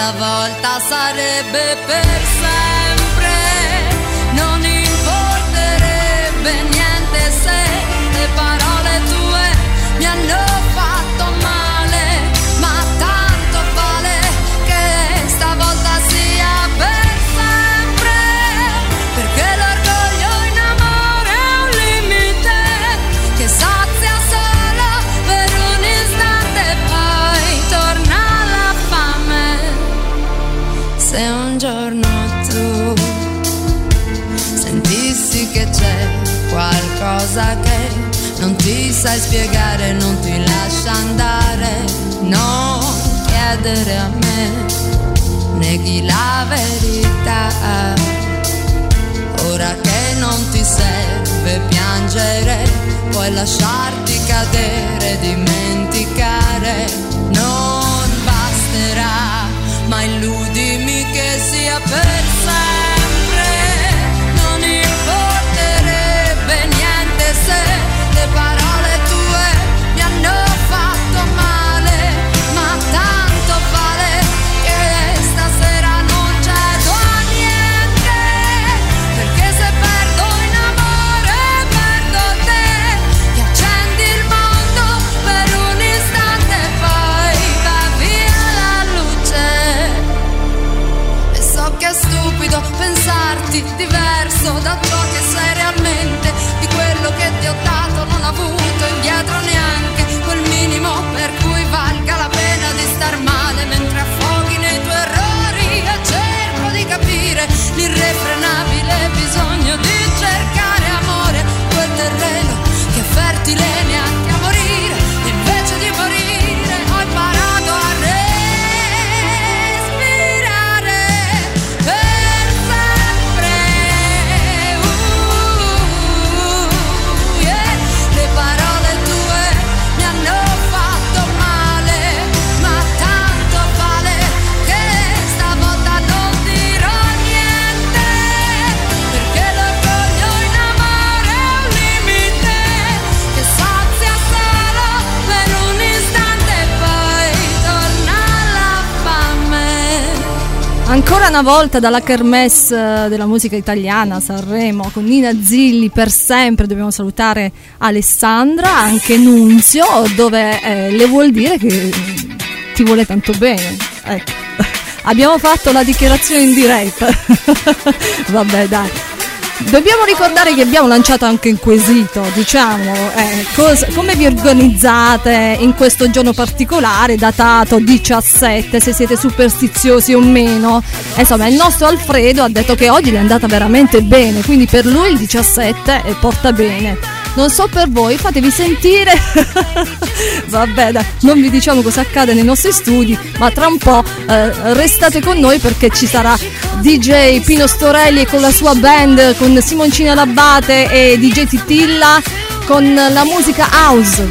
estaba una volta dalla kermesse eh, della musica italiana Sanremo con Nina Zilli per sempre dobbiamo salutare Alessandra, anche Nunzio, dove eh, le vuol dire che ti vuole tanto bene. Ecco. Abbiamo fatto la dichiarazione in diretta. Vabbè, dai. Dobbiamo ricordare che abbiamo lanciato anche un quesito, diciamo, eh, cosa- come vi organizzate in questo giorno particolare, datato 17, se siete superstiziosi o meno. Insomma, il nostro Alfredo ha detto che oggi gli è andata veramente bene, quindi per lui il 17 eh, porta bene. Non so per voi, fatevi sentire. Vabbè, dai, non vi diciamo cosa accade nei nostri studi, ma tra un po' eh, restate con noi perché ci sarà DJ Pino Storelli con la sua band, con Simoncina Labate e DJ Titilla con la musica house.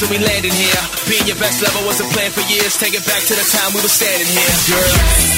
We when we landing here. Being your best lover was a plan for years. Take it back to the time we were standing here, girl.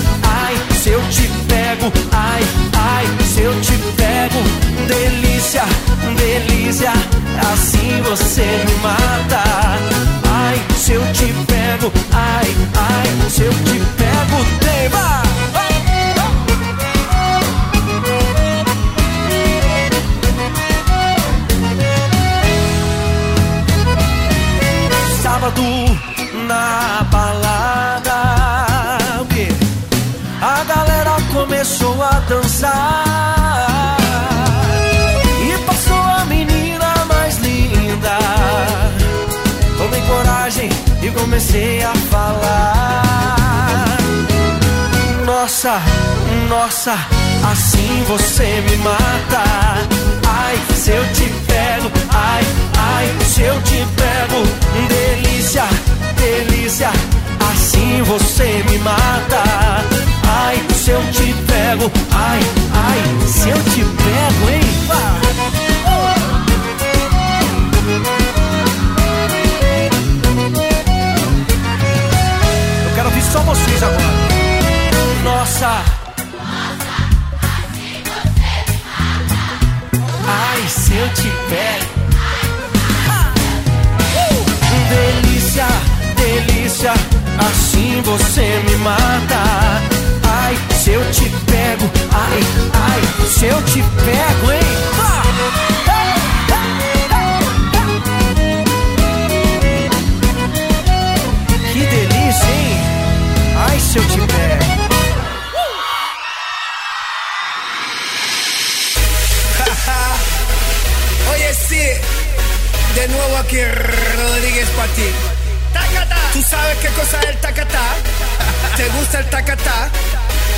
comecei a falar. Nossa, nossa, assim você me mata. Ai, se eu te pego, ai, ai, se eu te pego. Delícia, delícia, assim você me mata. Ai, se eu te pego, ai, ai, se eu te pego, hein? só vocês agora. Nossa. Nossa, assim você me mata. Ai, se eu te pego. Uh! Delícia, delícia, assim você me mata. Ai, se eu te pego, ai, ai, se eu te pego, hein? Ha! Hey! Se eu te pego. Oye, sí, de nuevo aquí Rodríguez para ti. ¿Tú sabes qué cosa es el tacatá? ¿Te gusta el tacatá?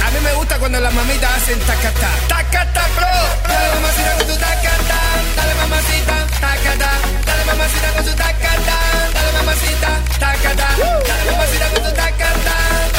A mí me gusta cuando las mamitas hacen tacatá. Tacatá, bro. Dale mamacita con tu tacatá. Dale mamacita, tacatá. Dale mamacita con tu tacatá. Dale mamacita, tacatá. Dale mamacita con tu tacatá.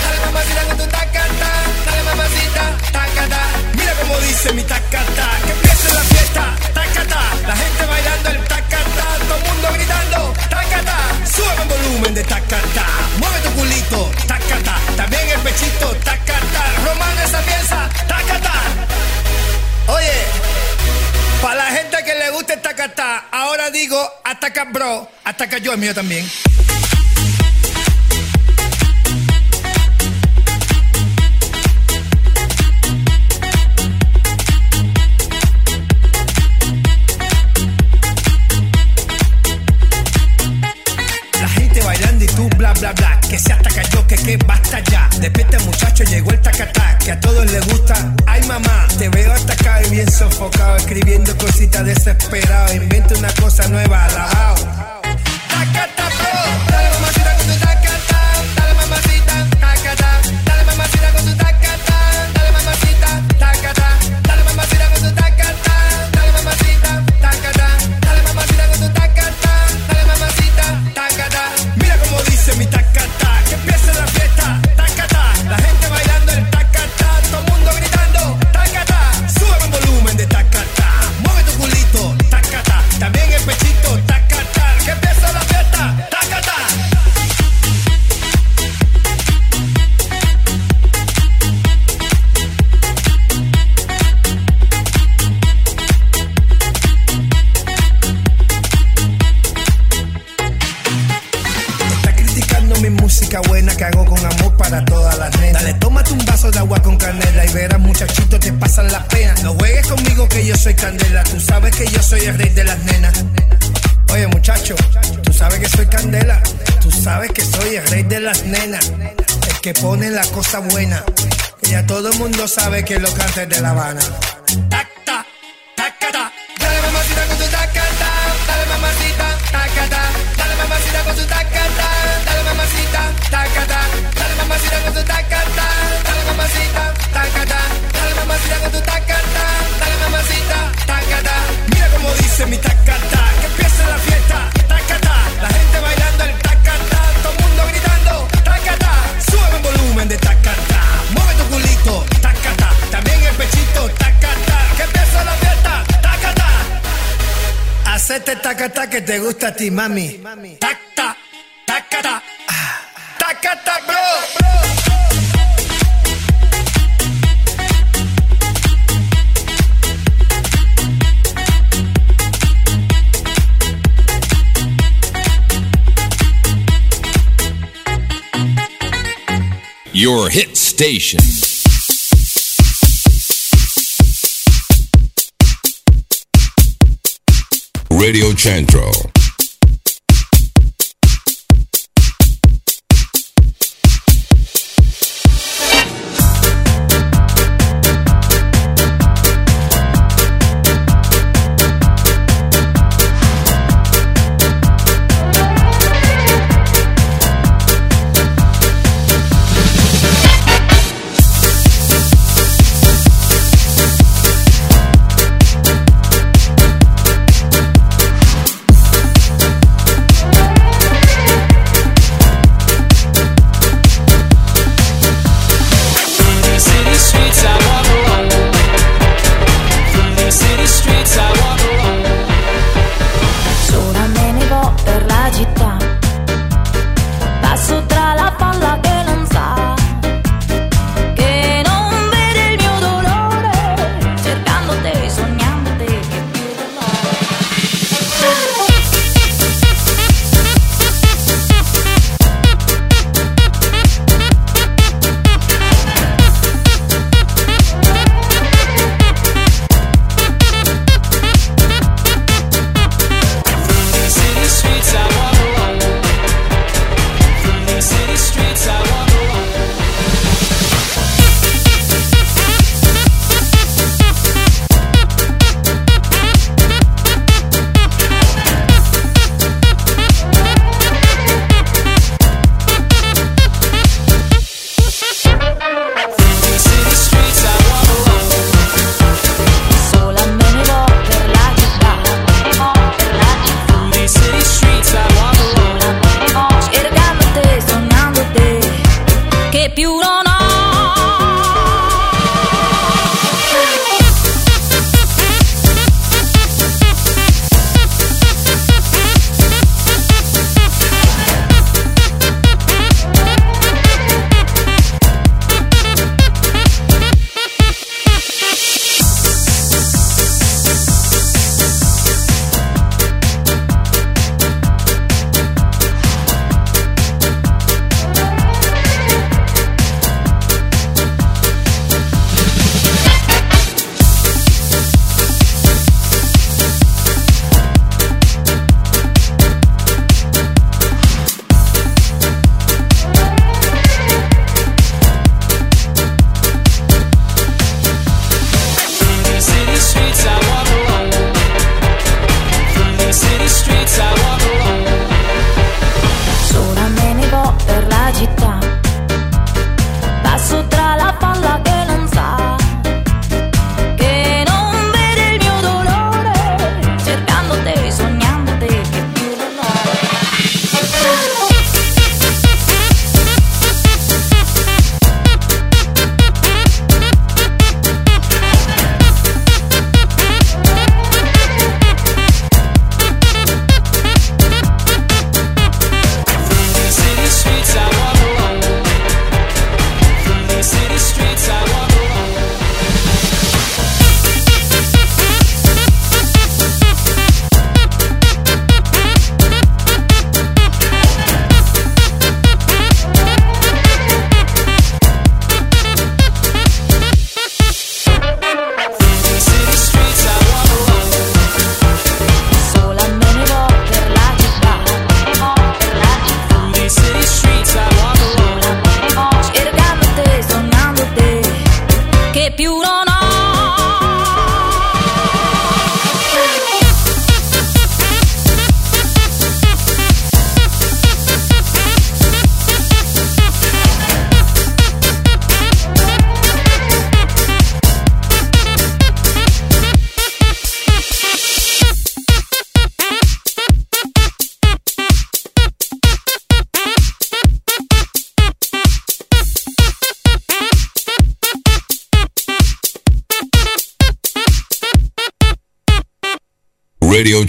Dale mamacita, cuando tú tacata, dale mamacita, tacata. Mira cómo dice mi tacata, que empiece la fiesta, tacata. La gente bailando, el tacata, todo mundo gritando, tacata. Sube el volumen de tacata, mueve tu culito, tacata. También el pechito, tacata. Romando esa pieza, tacata. Oye, para la gente que le guste tacata, ahora digo hasta Cam Bro, hasta que yo mío también. Bla Que se ataca yo, que que basta ya. Despierta muchacho, llegó el tacatá Que a todos les gusta, ay mamá Te veo atacado y bien sofocado Escribiendo cositas desesperado. Inventa una cosa nueva, alabao Tacata, No juegues conmigo que yo soy candela, tú sabes que yo soy el rey de las nenas. Oye muchacho, tú sabes que soy candela, tú sabes que soy el rey de las nenas. El que pone la cosa buena, que ya todo el mundo sabe que lo canta es de La Habana. Tacata que te gusta a ti, mami. Tacta, tacata, tacata, bro. Your hit station. Radio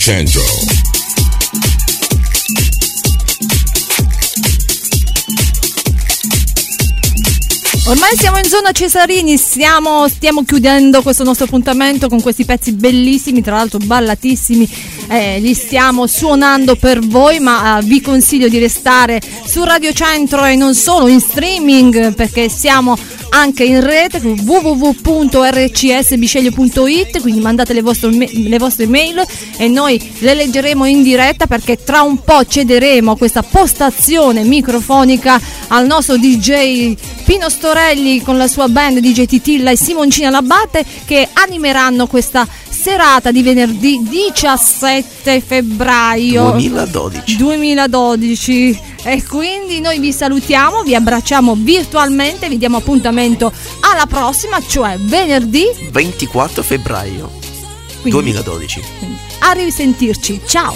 Centro. Ormai siamo in zona Cesarini, stiamo, stiamo chiudendo questo nostro appuntamento con questi pezzi bellissimi, tra l'altro ballatissimi, eh, li stiamo suonando per voi, ma eh, vi consiglio di restare su Radio Centro e non solo in streaming perché siamo anche in rete www.rcsbisceglio.it quindi mandate le vostre, le vostre mail e noi le leggeremo in diretta perché tra un po' cederemo questa postazione microfonica al nostro DJ Pino Storelli con la sua band DJ Titilla e Simoncina Labate che animeranno questa serata di venerdì 17 febbraio 2012. 2012 e quindi noi vi salutiamo, vi abbracciamo virtualmente, vi diamo appuntamento alla prossima, cioè venerdì 24 febbraio Quindi- 2012. a risentirci. Ciao!